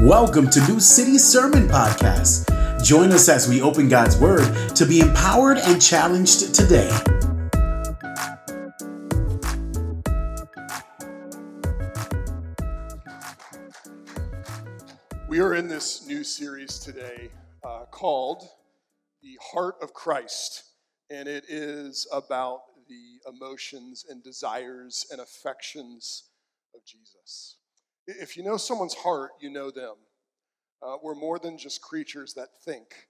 Welcome to New City Sermon Podcast. Join us as we open God's Word to be empowered and challenged today. We are in this new series today uh, called The Heart of Christ, and it is about the emotions and desires and affections of Jesus. If you know someone's heart, you know them. Uh, we're more than just creatures that think.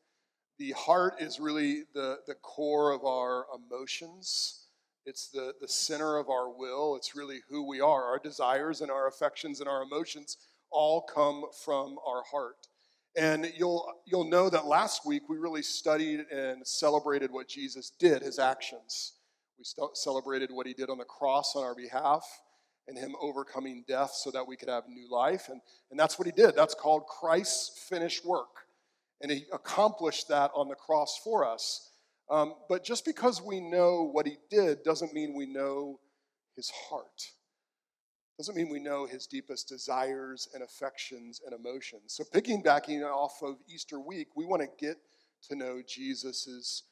The heart is really the, the core of our emotions. It's the, the center of our will. It's really who we are. Our desires and our affections and our emotions all come from our heart. And you'll, you'll know that last week we really studied and celebrated what Jesus did, his actions. We celebrated what he did on the cross on our behalf and him overcoming death so that we could have new life. And, and that's what he did. That's called Christ's finished work. And he accomplished that on the cross for us. Um, but just because we know what he did doesn't mean we know his heart. Doesn't mean we know his deepest desires and affections and emotions. So, piggybacking off of Easter week, we want to get to know Jesus'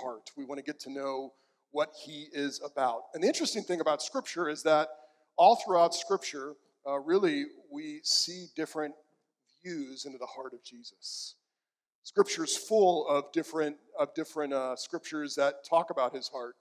heart. We want to get to know what he is about. And the interesting thing about Scripture is that all throughout Scripture, uh, really, we see different views into the heart of Jesus. Scripture is full of different, of different uh, scriptures that talk about his heart.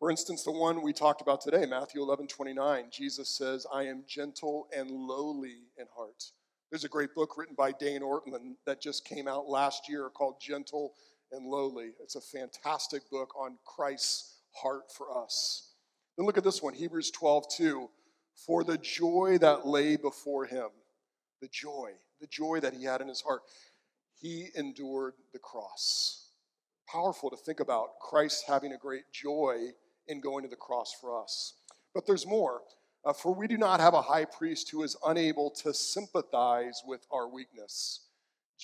For instance, the one we talked about today, Matthew 11 29, Jesus says, I am gentle and lowly in heart. There's a great book written by Dane Ortlund that just came out last year called Gentle and Lowly. It's a fantastic book on Christ's heart for us. Then look at this one, Hebrews 12, 2. For the joy that lay before him, the joy, the joy that he had in his heart, he endured the cross. Powerful to think about Christ having a great joy in going to the cross for us. But there's more. Uh, for we do not have a high priest who is unable to sympathize with our weakness.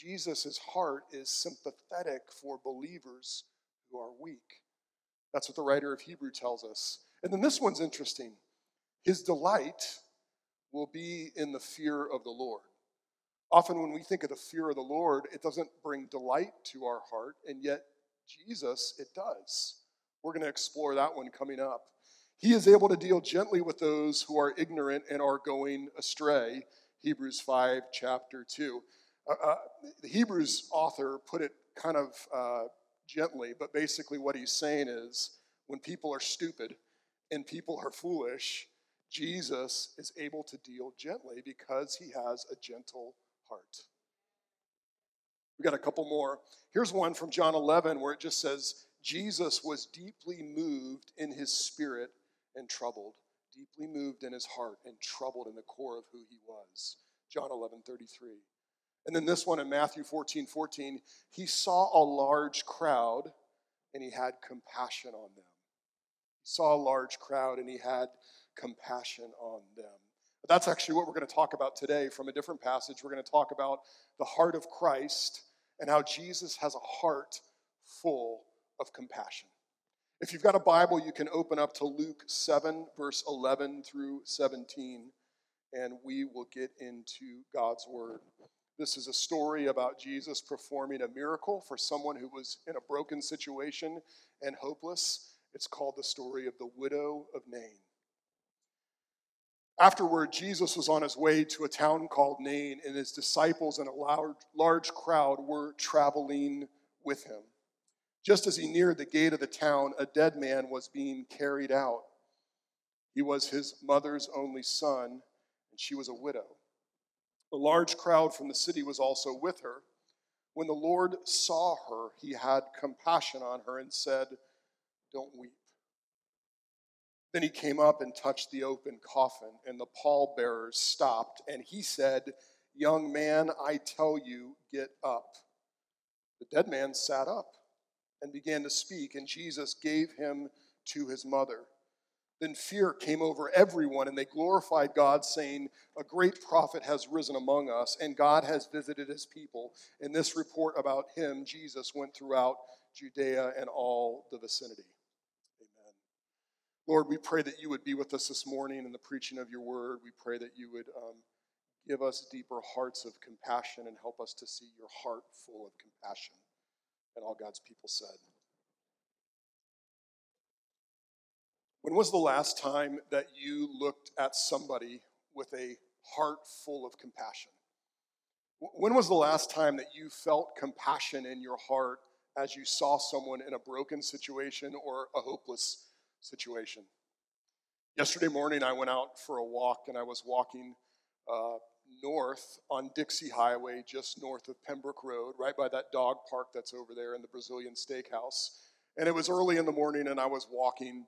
Jesus' heart is sympathetic for believers who are weak. That's what the writer of Hebrew tells us. And then this one's interesting. His delight will be in the fear of the Lord. Often, when we think of the fear of the Lord, it doesn't bring delight to our heart, and yet Jesus, it does. We're going to explore that one coming up. He is able to deal gently with those who are ignorant and are going astray. Hebrews 5, chapter 2. Uh, uh, the Hebrews author put it kind of uh, gently, but basically what he's saying is when people are stupid, and people are foolish, Jesus is able to deal gently because he has a gentle heart. We got a couple more. Here's one from John 11 where it just says, Jesus was deeply moved in his spirit and troubled, deeply moved in his heart and troubled in the core of who he was. John 11, 33. And then this one in Matthew 14, 14, he saw a large crowd and he had compassion on them saw a large crowd and he had compassion on them. But that's actually what we're going to talk about today from a different passage. We're going to talk about the heart of Christ and how Jesus has a heart full of compassion. If you've got a Bible, you can open up to Luke 7, verse 11 through 17, and we will get into God's Word. This is a story about Jesus performing a miracle for someone who was in a broken situation and hopeless. It's called the story of the widow of Nain. Afterward, Jesus was on his way to a town called Nain, and his disciples and a large, large crowd were traveling with him. Just as he neared the gate of the town, a dead man was being carried out. He was his mother's only son, and she was a widow. A large crowd from the city was also with her. When the Lord saw her, he had compassion on her and said, don't weep. Then he came up and touched the open coffin, and the pallbearers stopped, and he said, Young man, I tell you, get up. The dead man sat up and began to speak, and Jesus gave him to his mother. Then fear came over everyone, and they glorified God, saying, A great prophet has risen among us, and God has visited his people. And this report about him, Jesus, went throughout Judea and all the vicinity. Amen. Lord, we pray that you would be with us this morning in the preaching of your word. We pray that you would um, give us deeper hearts of compassion and help us to see your heart full of compassion. And all God's people said. When was the last time that you looked at somebody with a heart full of compassion? When was the last time that you felt compassion in your heart as you saw someone in a broken situation or a hopeless situation? Yesterday morning, I went out for a walk and I was walking uh, north on Dixie Highway, just north of Pembroke Road, right by that dog park that's over there in the Brazilian Steakhouse. And it was early in the morning and I was walking.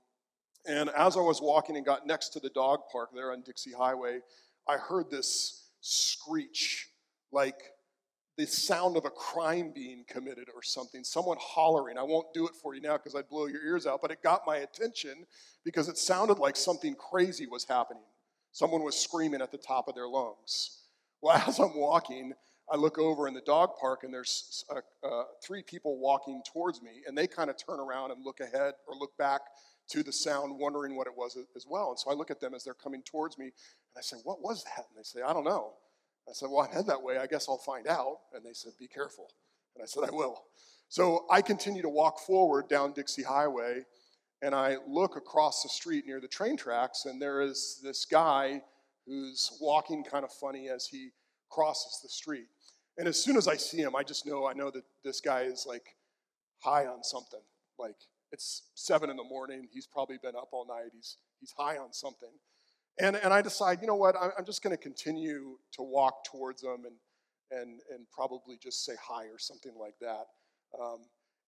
And as I was walking and got next to the dog park there on Dixie Highway, I heard this screech like the sound of a crime being committed or something, someone hollering. I won't do it for you now because I'd blow your ears out, but it got my attention because it sounded like something crazy was happening. Someone was screaming at the top of their lungs. Well, as I'm walking, I look over in the dog park and there's uh, uh, three people walking towards me, and they kind of turn around and look ahead or look back to the sound, wondering what it was as well. And so I look at them as they're coming towards me, and I say, What was that? And they say, I don't know. I said, Well, I'm headed that way. I guess I'll find out. And they said, Be careful. And I said, I will. So I continue to walk forward down Dixie Highway, and I look across the street near the train tracks, and there is this guy who's walking kind of funny as he crosses the street. And as soon as I see him, I just know I know that this guy is like high on something. Like it's seven in the morning. He's probably been up all night. He's he's high on something. And, and I decide, you know what, I'm just going to continue to walk towards him and, and, and probably just say hi or something like that. Um,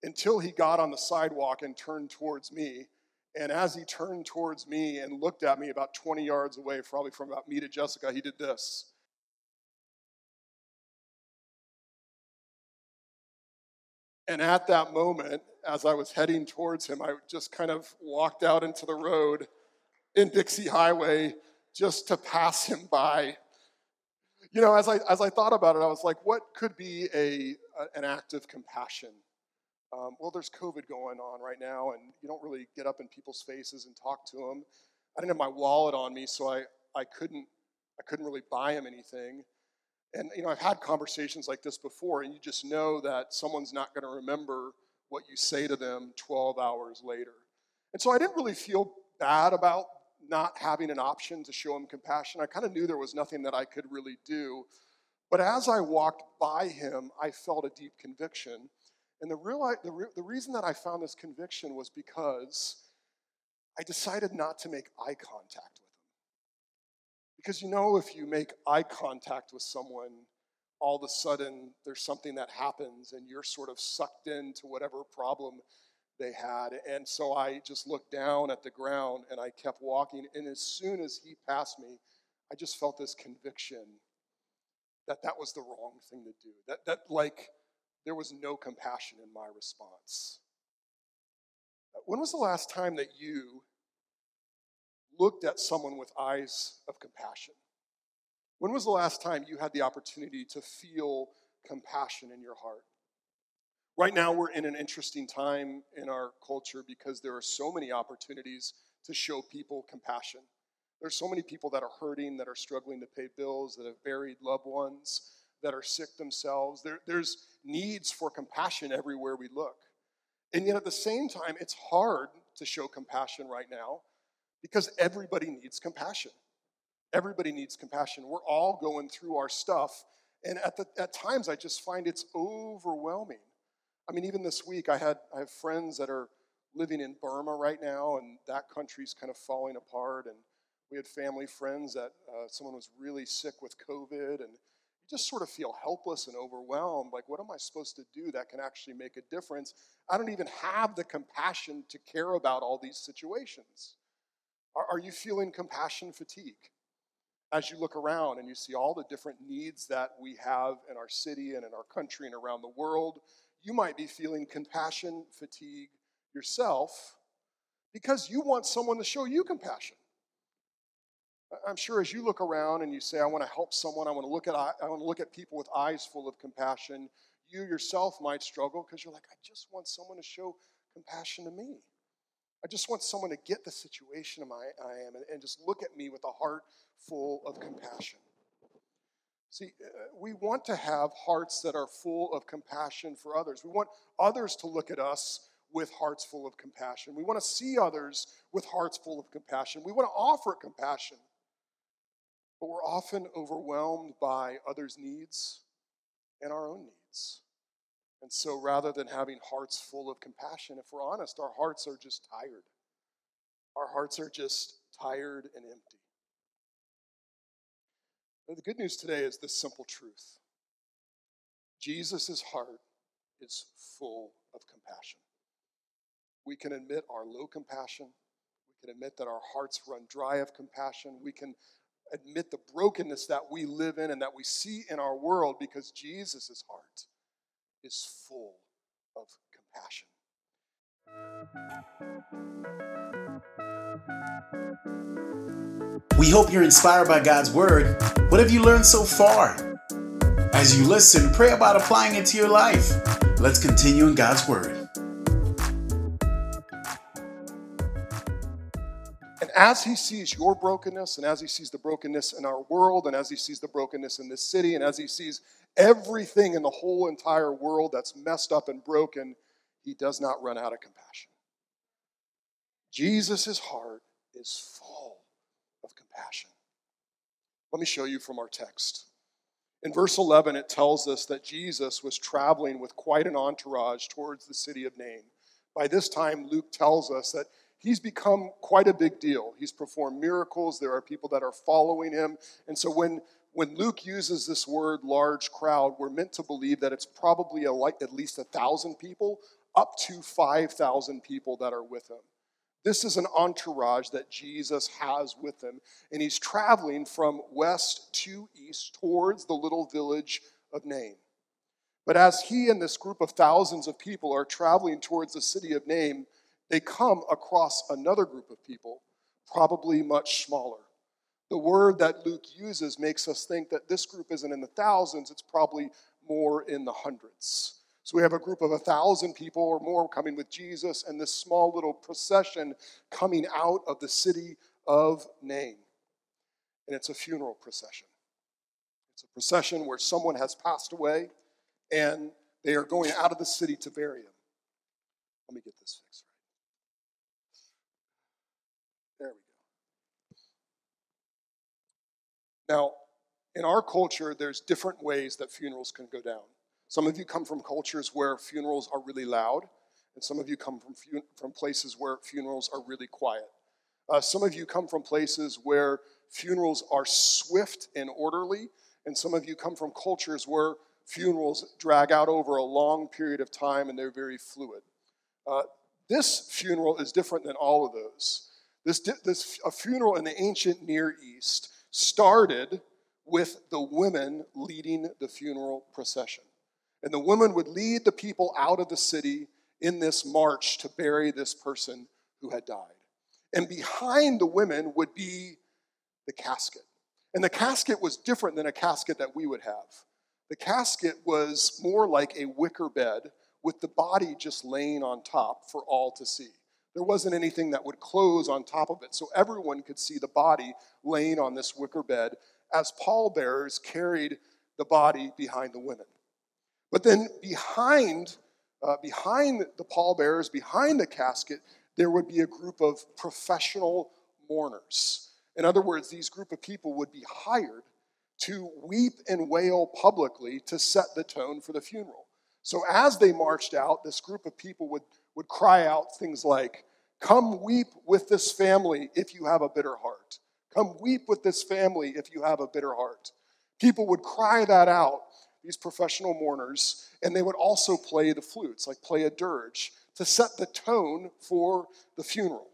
until he got on the sidewalk and turned towards me. And as he turned towards me and looked at me about 20 yards away, probably from about me to Jessica, he did this. And at that moment, as I was heading towards him, I just kind of walked out into the road in Dixie Highway just to pass him by. You know, as I, as I thought about it, I was like, what could be a, a an act of compassion? Um, well, there's COVID going on right now, and you don't really get up in people's faces and talk to them. I didn't have my wallet on me, so I, I couldn't I couldn't really buy him anything. And you know, I've had conversations like this before, and you just know that someone's not going to remember what you say to them 12 hours later. And so I didn't really feel bad about not having an option to show him compassion. I kind of knew there was nothing that I could really do. But as I walked by him, I felt a deep conviction. And the, real, the, re, the reason that I found this conviction was because I decided not to make eye contact. Because you know, if you make eye contact with someone, all of a sudden there's something that happens and you're sort of sucked into whatever problem they had. And so I just looked down at the ground and I kept walking. And as soon as he passed me, I just felt this conviction that that was the wrong thing to do. That, that like, there was no compassion in my response. When was the last time that you looked at someone with eyes of compassion? When was the last time you had the opportunity to feel compassion in your heart? Right now, we're in an interesting time in our culture because there are so many opportunities to show people compassion. There's so many people that are hurting, that are struggling to pay bills, that have buried loved ones, that are sick themselves. There, there's needs for compassion everywhere we look. And yet, at the same time, it's hard to show compassion right now because everybody needs compassion. Everybody needs compassion. We're all going through our stuff. And at, the, at times, I just find it's overwhelming. I mean, even this week, I had I have friends that are living in Burma right now, and that country's kind of falling apart. And we had family friends that uh, someone was really sick with COVID, and you just sort of feel helpless and overwhelmed. Like, what am I supposed to do that can actually make a difference? I don't even have the compassion to care about all these situations. Are, are you feeling compassion fatigue? As you look around and you see all the different needs that we have in our city and in our country and around the world, you might be feeling compassion fatigue yourself because you want someone to show you compassion. I'm sure as you look around and you say, I want to help someone, I want to look at, I want to look at people with eyes full of compassion, you yourself might struggle because you're like, I just want someone to show compassion to me. I just want someone to get the situation I, am and, and just look at me with a heart full of compassion. See, uh, we want to have hearts that are full of compassion for others. We want others to look at us with hearts full of compassion. We want to see others with hearts full of compassion. We want to offer compassion. But we're often overwhelmed by others' needs and our own needs. And so rather than having hearts full of compassion, if we're honest, our hearts are just tired. Our hearts are just tired and empty. But the good news today is this simple truth Jesus' heart is full of compassion. We can admit our low compassion. We can admit that our hearts run dry of compassion. We can admit the brokenness that we live in and that we see in our world because Jesus' heart is full of compassion. We hope you're inspired by God's Word. What have you learned so far? As you listen, pray about applying it to your life. Let's continue in God's Word. As he sees your brokenness, and as he sees the brokenness in our world, and as he sees the brokenness in this city, and as he sees everything in the whole entire world that's messed up and broken, he does not run out of compassion. Jesus' heart is full of compassion. Let me show you from our text. In verse 11, it tells us that Jesus was traveling with quite an entourage towards the city of Nain. By this time, Luke tells us that he's become quite a big deal. He's performed miracles, there are people that are following him. And so when, when Luke uses this word large crowd, we're meant to believe that it's probably a, at least a thousand people, up to 5,000 people that are with him. This is an entourage that Jesus has with him, and he's traveling from west to east towards the little village of Nain. But as he and this group of thousands of people are traveling towards the city of Nain, they come across another group of people, probably much smaller. The word that Luke uses makes us think that this group isn't in the thousands, it's probably more in the hundreds. So we have a group of a thousand people or more coming with Jesus and this small little procession coming out of the city of Nain. And it's a funeral procession. It's a procession where someone has passed away and they are going out of the city to bury him. Let me get this fixed right. There we go. Now, in our culture, there's different ways that funerals can go down. Some of you come from cultures where funerals are really loud, and some of you come from, from places where funerals are really quiet. Uh, some of you come from places where funerals are swift and orderly, and some of you come from cultures where funerals drag out over a long period of time and they're very fluid. Uh, this funeral is different than all of those. This, this a funeral in the ancient Near East started with the women leading the funeral procession. And the women would lead the people out of the city in this march to bury this person who had died. And behind the women would be the casket. And the casket was different than a casket that we would have. The casket was more like a wicker bed with the body just laying on top for all to see. There wasn't anything that would close on top of it, so everyone could see the body laying on this wicker bed as pallbearers carried the body behind the women. But then behind, uh, behind the pallbearers, behind the casket, there would be a group of professional mourners. In other words, these group of people would be hired to weep and wail publicly to set the tone for the funeral. So as they marched out, this group of people would, would cry out things like, Come weep with this family if you have a bitter heart. Come weep with this family if you have a bitter heart. People would cry that out these professional mourners, and they would also play the flutes, like play a dirge, to set the tone for the funeral.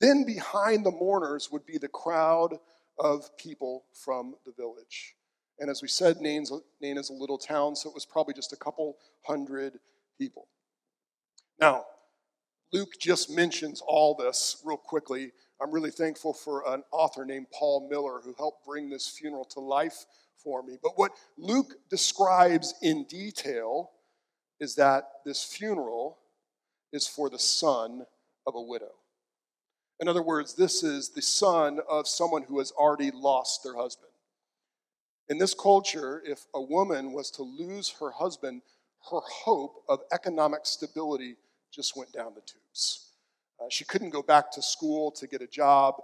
Then behind the mourners would be the crowd of people from the village. And as we said, Nain is a little town, so it was probably just a couple hundred people. Now, Luke just mentions all this real quickly. I'm really thankful for an author named Paul Miller who helped bring this funeral to life for me. But what Luke describes in detail is that this funeral is for the son of a widow. In other words, this is the son of someone who has already lost their husband. In this culture, if a woman was to lose her husband, her hope of economic stability just went down the tubes. Uh, she couldn't go back to school to get a job.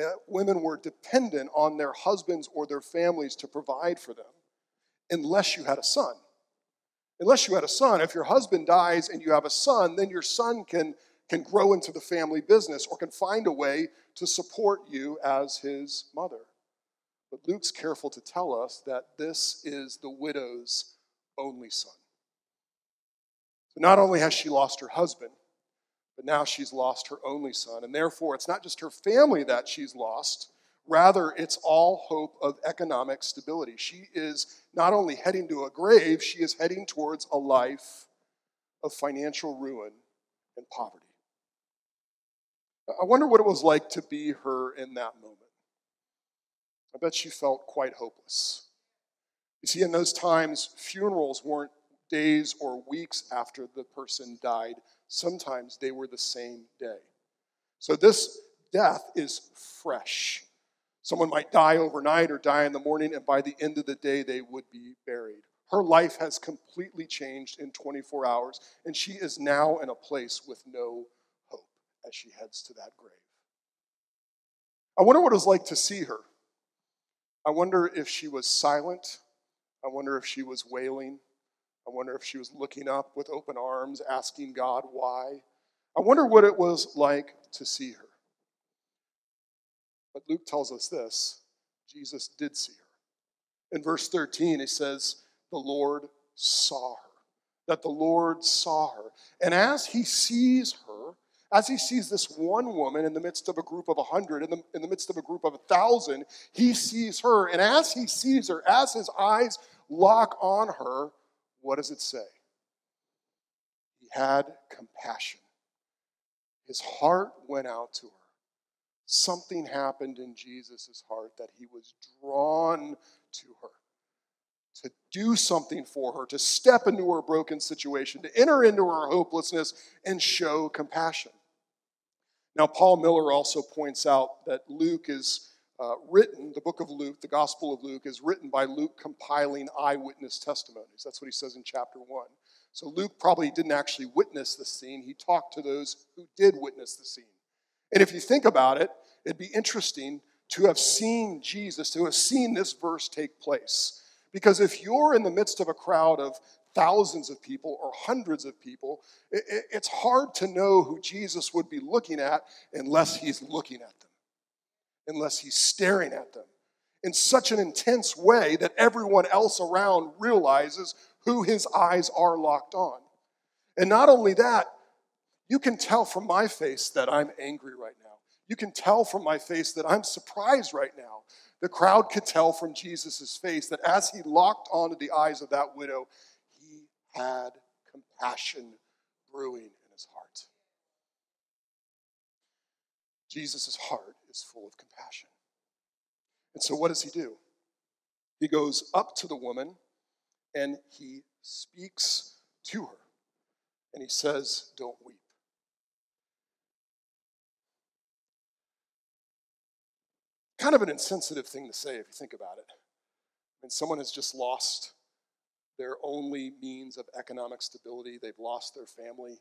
Uh, women were dependent on their husbands or their families to provide for them, unless you had a son. Unless you had a son, if your husband dies and you have a son, then your son can, can grow into the family business or can find a way to support you as his mother. But Luke's careful to tell us that this is the widow's only son. So not only has she lost her husband, but now she's lost her only son. And therefore, it's not just her family that she's lost, rather, it's all hope of economic stability. She is not only heading to a grave, she is heading towards a life of financial ruin and poverty. I wonder what it was like to be her in that moment. I bet she felt quite hopeless. You see, in those times, funerals weren't days or weeks after the person died. Sometimes they were the same day. So this death is fresh. Someone might die overnight or die in the morning, and by the end of the day, they would be buried. Her life has completely changed in 24 hours, and she is now in a place with no hope as she heads to that grave. I wonder what it was like to see her. I wonder if she was silent. I wonder if she was wailing. I wonder if she was looking up with open arms, asking God why. I wonder what it was like to see her. But Luke tells us this Jesus did see her. In verse 13, he says, The Lord saw her. That the Lord saw her. And as he sees her, as he sees this one woman in the midst of a group of a hundred, in the, in the midst of a group of a thousand, he sees her. And as he sees her, as his eyes lock on her, what does it say? He had compassion. His heart went out to her. Something happened in Jesus' heart that he was drawn to her to do something for her, to step into her broken situation, to enter into her hopelessness and show compassion. Now, Paul Miller also points out that Luke is uh, written, the book of Luke, the Gospel of Luke, is written by Luke compiling eyewitness testimonies. That's what he says in chapter 1. So Luke probably didn't actually witness the scene, he talked to those who did witness the scene. And if you think about it, it'd be interesting to have seen Jesus, to have seen this verse take place. Because if you're in the midst of a crowd of thousands of people or hundreds of people, it's hard to know who Jesus would be looking at unless he's looking at them unless he's staring at them in such an intense way that everyone else around realizes who his eyes are locked on. And not only that, you can tell from my face that I'm angry right now. You can tell from my face that I'm surprised right now. The crowd could tell from Jesus' face that as he locked onto the eyes of that widow, he had compassion brewing in his heart. Jesus' heart is full of compassion. And so, what does he do? He goes up to the woman and he speaks to her. And he says, Don't weep. Kind of an insensitive thing to say if you think about it. Mean, someone has just lost their only means of economic stability, they've lost their family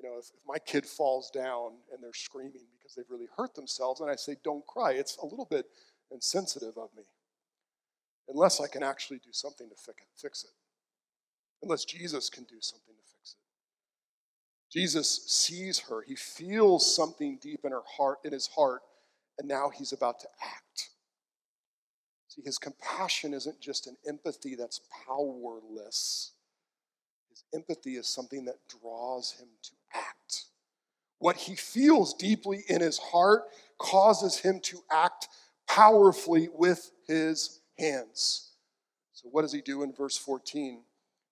you know, if, if, my kid falls down and they're screaming because they've really hurt themselves, and I say, don't cry, it's a little bit insensitive of me. Unless I can actually do something to fix it. Unless Jesus can do something to fix it. Jesus sees her, he feels something deep in her heart, in his heart, and now he's about to act. See, his compassion isn't just an empathy that's powerless. Empathy is something that draws him to act. What he feels deeply in his heart causes him to act powerfully with his hands. So, what does he do in verse 14?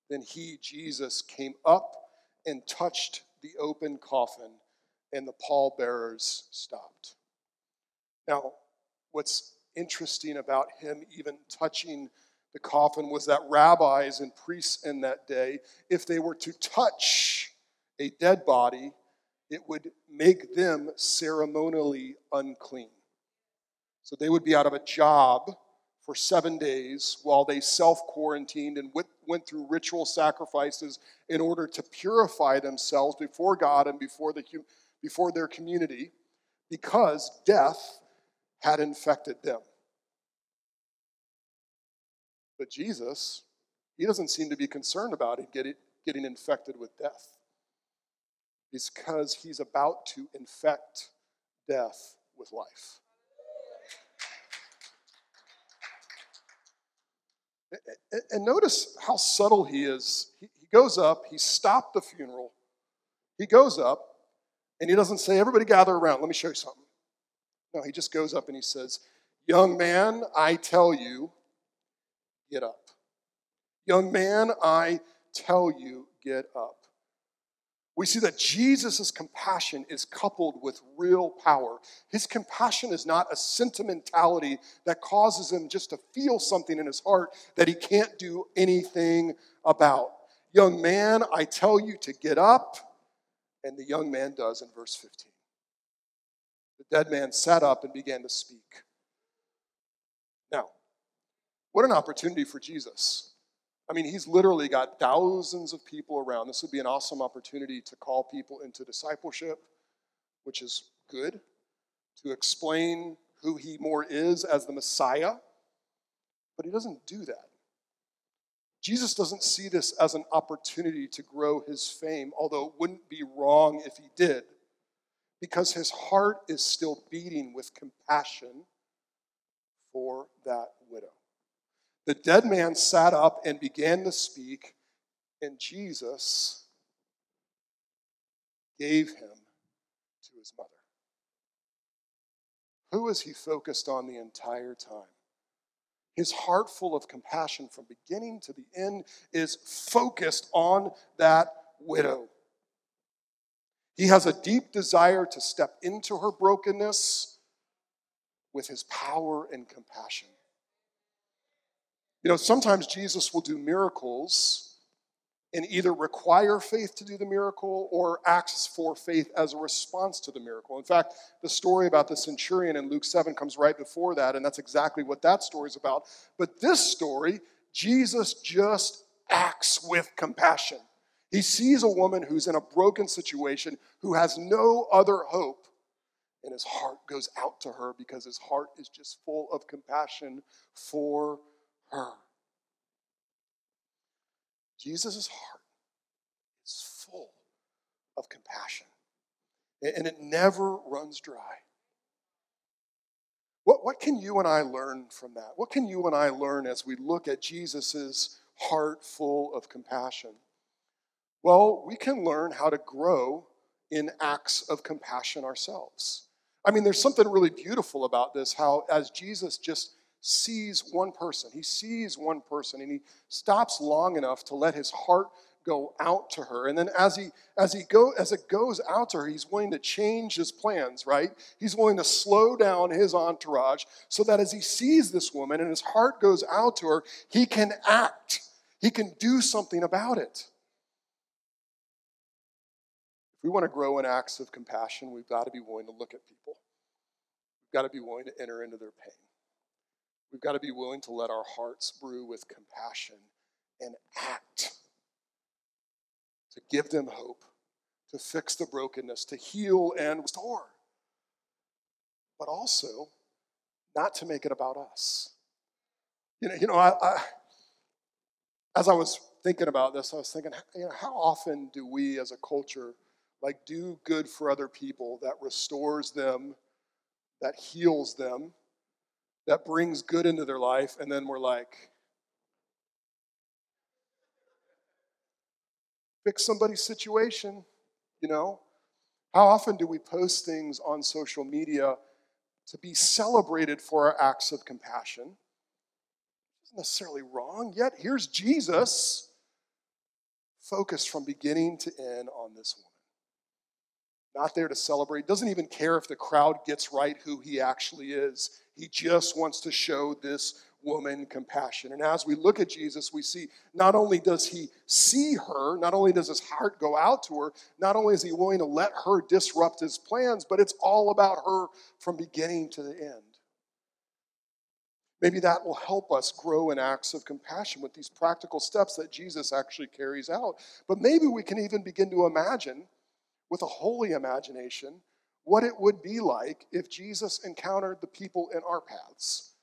Then he, Jesus, came up and touched the open coffin, and the pallbearers stopped. Now, what's interesting about him even touching the coffin was that rabbis and priests in that day, if they were to touch a dead body, it would make them ceremonially unclean. So they would be out of a job for seven days while they self quarantined and went through ritual sacrifices in order to purify themselves before God and before, the, before their community because death had infected them. But Jesus, he doesn't seem to be concerned about it getting, getting infected with death. Because he's about to infect death with life. And notice how subtle he is. He goes up, he stopped the funeral. He goes up, and he doesn't say, Everybody gather around, let me show you something. No, he just goes up and he says, Young man, I tell you, get up. Young man, I tell you, get up we see that Jesus' compassion is coupled with real power. His compassion is not a sentimentality that causes him just to feel something in his heart that he can't do anything about. Young man, I tell you to get up. And the young man does in verse 15. The dead man sat up and began to speak. Now, what an opportunity for Jesus. I mean, he's literally got thousands of people around. This would be an awesome opportunity to call people into discipleship, which is good, to explain who he more is as the Messiah. But he doesn't do that. Jesus doesn't see this as an opportunity to grow his fame, although it wouldn't be wrong if he did, because his heart is still beating with compassion for that widow. The dead man sat up and began to speak, and Jesus gave him to his mother. Who is he focused on the entire time? His heart, full of compassion from beginning to the end, is focused on that widow. He has a deep desire to step into her brokenness with his power and compassion. You know, sometimes Jesus will do miracles and either require faith to do the miracle or asks for faith as a response to the miracle. In fact, the story about the centurion in Luke 7 comes right before that, and that's exactly what that story is about. But this story, Jesus just acts with compassion. He sees a woman who's in a broken situation, who has no other hope, and his heart goes out to her because his heart is just full of compassion for her. Jesus' heart is full of compassion, and it never runs dry. What, what can you and I learn from that? What can you and I learn as we look at Jesus' heart full of compassion? Well, we can learn how to grow in acts of compassion ourselves. I mean, there's something really beautiful about this, how as Jesus just sees one person. He sees one person and he stops long enough to let his heart go out to her. And then as he as he go as it goes out to her, he's willing to change his plans, right? He's willing to slow down his entourage so that as he sees this woman and his heart goes out to her, he can act. He can do something about it. If we want to grow in acts of compassion, we've got to be willing to look at people. We've got to be willing to enter into their pain. We've got to be willing to let our hearts brew with compassion and act to give them hope, to fix the brokenness, to heal and restore. But also, not to make it about us. You know, you know I, I, as I was thinking about this, I was thinking, you know, how often do we as a culture like do good for other people that restores them, that heals them, that brings good into their life, and then we're like, fix somebody's situation, you know? How often do we post things on social media to be celebrated for our acts of compassion? It's not necessarily wrong, yet here's Jesus focused from beginning to end on this woman. Not there to celebrate, doesn't even care if the crowd gets right who he actually is. He just wants to show this woman compassion. And as we look at Jesus, we see not only does he see her, not only does his heart go out to her, not only is he willing to let her disrupt his plans, but it's all about her from beginning to the end. Maybe that will help us grow in acts of compassion with these practical steps that Jesus actually carries out. But maybe we can even begin to imagine, with a holy imagination, what it would be like if Jesus encountered the people in our paths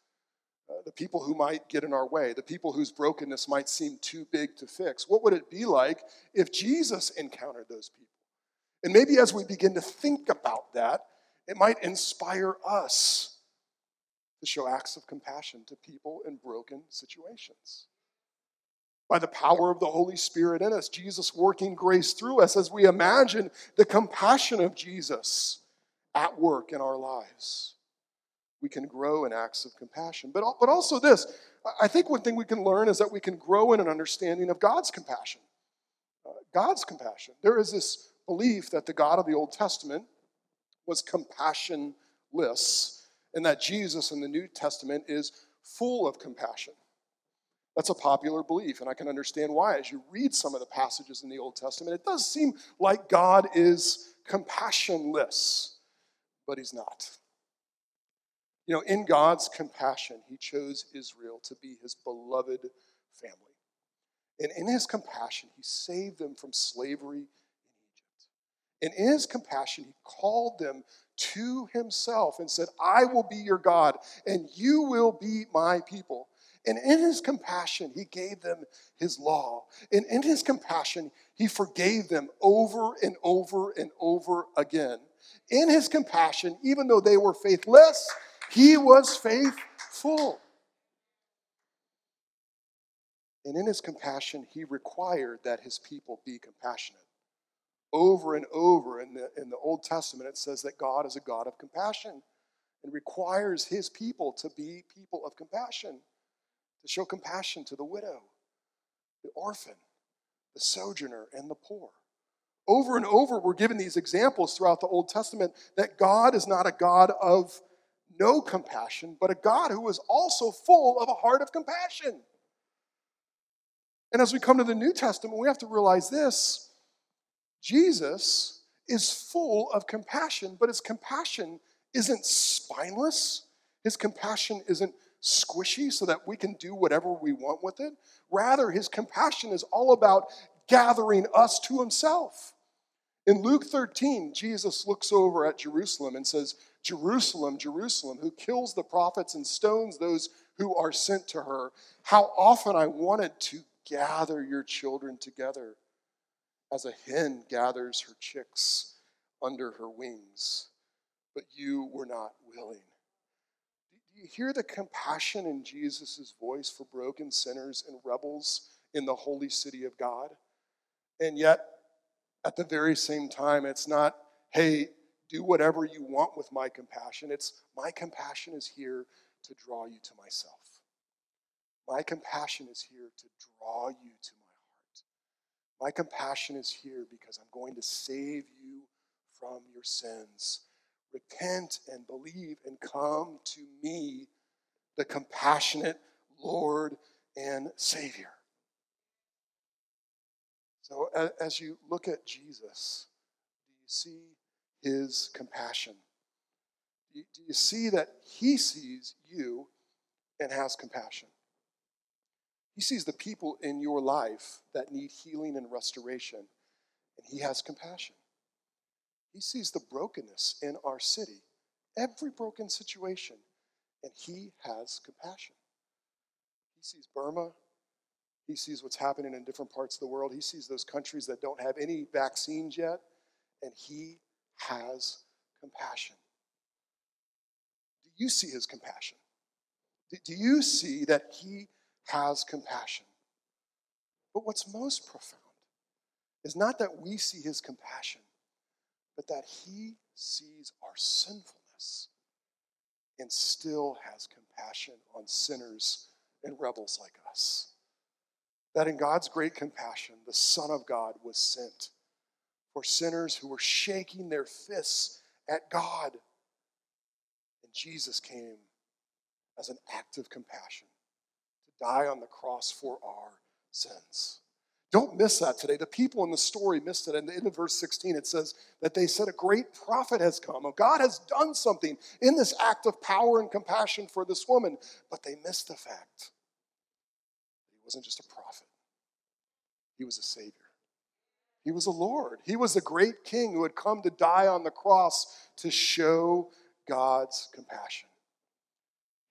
uh, the people who might get in our way, the people whose brokenness might seem too big to fix. What would it be like if Jesus encountered those people? And maybe as we begin to think about that, it might inspire us to show acts of compassion to people in broken situations. By the power of the Holy Spirit in us, Jesus working grace through us as we imagine the compassion of Jesus at work in our lives we can grow in acts of compassion. But, but also, this I think one thing we can learn is that we can grow in an understanding of God's compassion. Uh, God's compassion. There is this belief that the God of the Old Testament was compassionless, and that Jesus in the New Testament is full of compassion. That's a popular belief, and I can understand why. As you read some of the passages in the Old Testament, it does seem like God is compassionless, but He's not. You know, in God's compassion, He chose Israel to be His beloved family. And in His compassion, He saved them from slavery in Egypt. And in His compassion, He called them to Himself and said, I will be your God, and you will be my people. And in his compassion, he gave them his law. And in his compassion, he forgave them over and over and over again. In his compassion, even though they were faithless, he was faithful. And in his compassion, he required that his people be compassionate. Over and over in the, in the Old Testament, it says that God is a God of compassion and requires his people to be people of compassion, to show compassion to the widow, the orphan, the sojourner, and the poor. Over and over, we're given these examples throughout the Old Testament that God is not a God of no compassion, but a God who is also full of a heart of compassion. And as we come to the New Testament, we have to realize this Jesus is full of compassion, but his compassion isn't spineless. His compassion isn't squishy so that we can do whatever we want with it. Rather, his compassion is all about gathering us to himself. In Luke 13, Jesus looks over at Jerusalem and says, Jerusalem, Jerusalem, who kills the prophets and stones those who are sent to her. How often I wanted to gather your children together as a hen gathers her chicks under her wings, but you were not willing. You hear the compassion in Jesus' voice for broken sinners and rebels in the holy city of God? And yet, at the very same time, it's not, hey, do whatever you want with my compassion. It's my compassion is here to draw you to myself. My compassion is here to draw you to my heart. My compassion is here because I'm going to save you from your sins. Repent and believe and come to me, the compassionate Lord and Savior. So, as you look at Jesus, do you see his compassion. Do you see that he sees you and has compassion? He sees the people in your life that need healing and restoration, and he has compassion. He sees the brokenness in our city, every broken situation, and he has compassion. He sees Burma. He sees what's happening in different parts of the world. He sees those countries that don't have any vaccines yet, and he has compassion. Do you see his compassion? Do you see that he has compassion? But what's most profound is not that we see his compassion, but that he sees our sinfulness and still has compassion on sinners and rebels like us. That in God's great compassion, the Son of God was sent for sinners who were shaking their fists at God. And Jesus came as an act of compassion to die on the cross for our sins. Don't miss that today. The people in the story missed it. And in verse 16, it says that they said, A great prophet has come. God has done something in this act of power and compassion for this woman. But they missed the fact he wasn't just a prophet, he was a Savior. He was a Lord. He was a great king who had come to die on the cross to show God's compassion.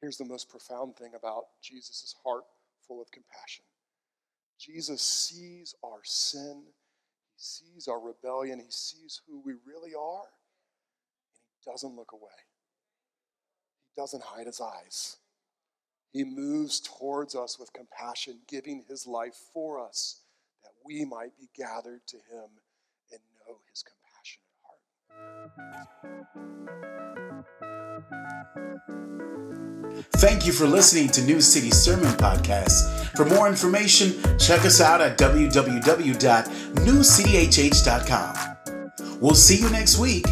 Here's the most profound thing about Jesus' heart full of compassion Jesus sees our sin, He sees our rebellion, He sees who we really are, and He doesn't look away. He doesn't hide His eyes. He moves towards us with compassion, giving His life for us that we might be gathered to Him and know His compassionate heart. Thank you for listening to New City Sermon Podcast. For more information, check us out at www.newcityhh.com. We'll see you next week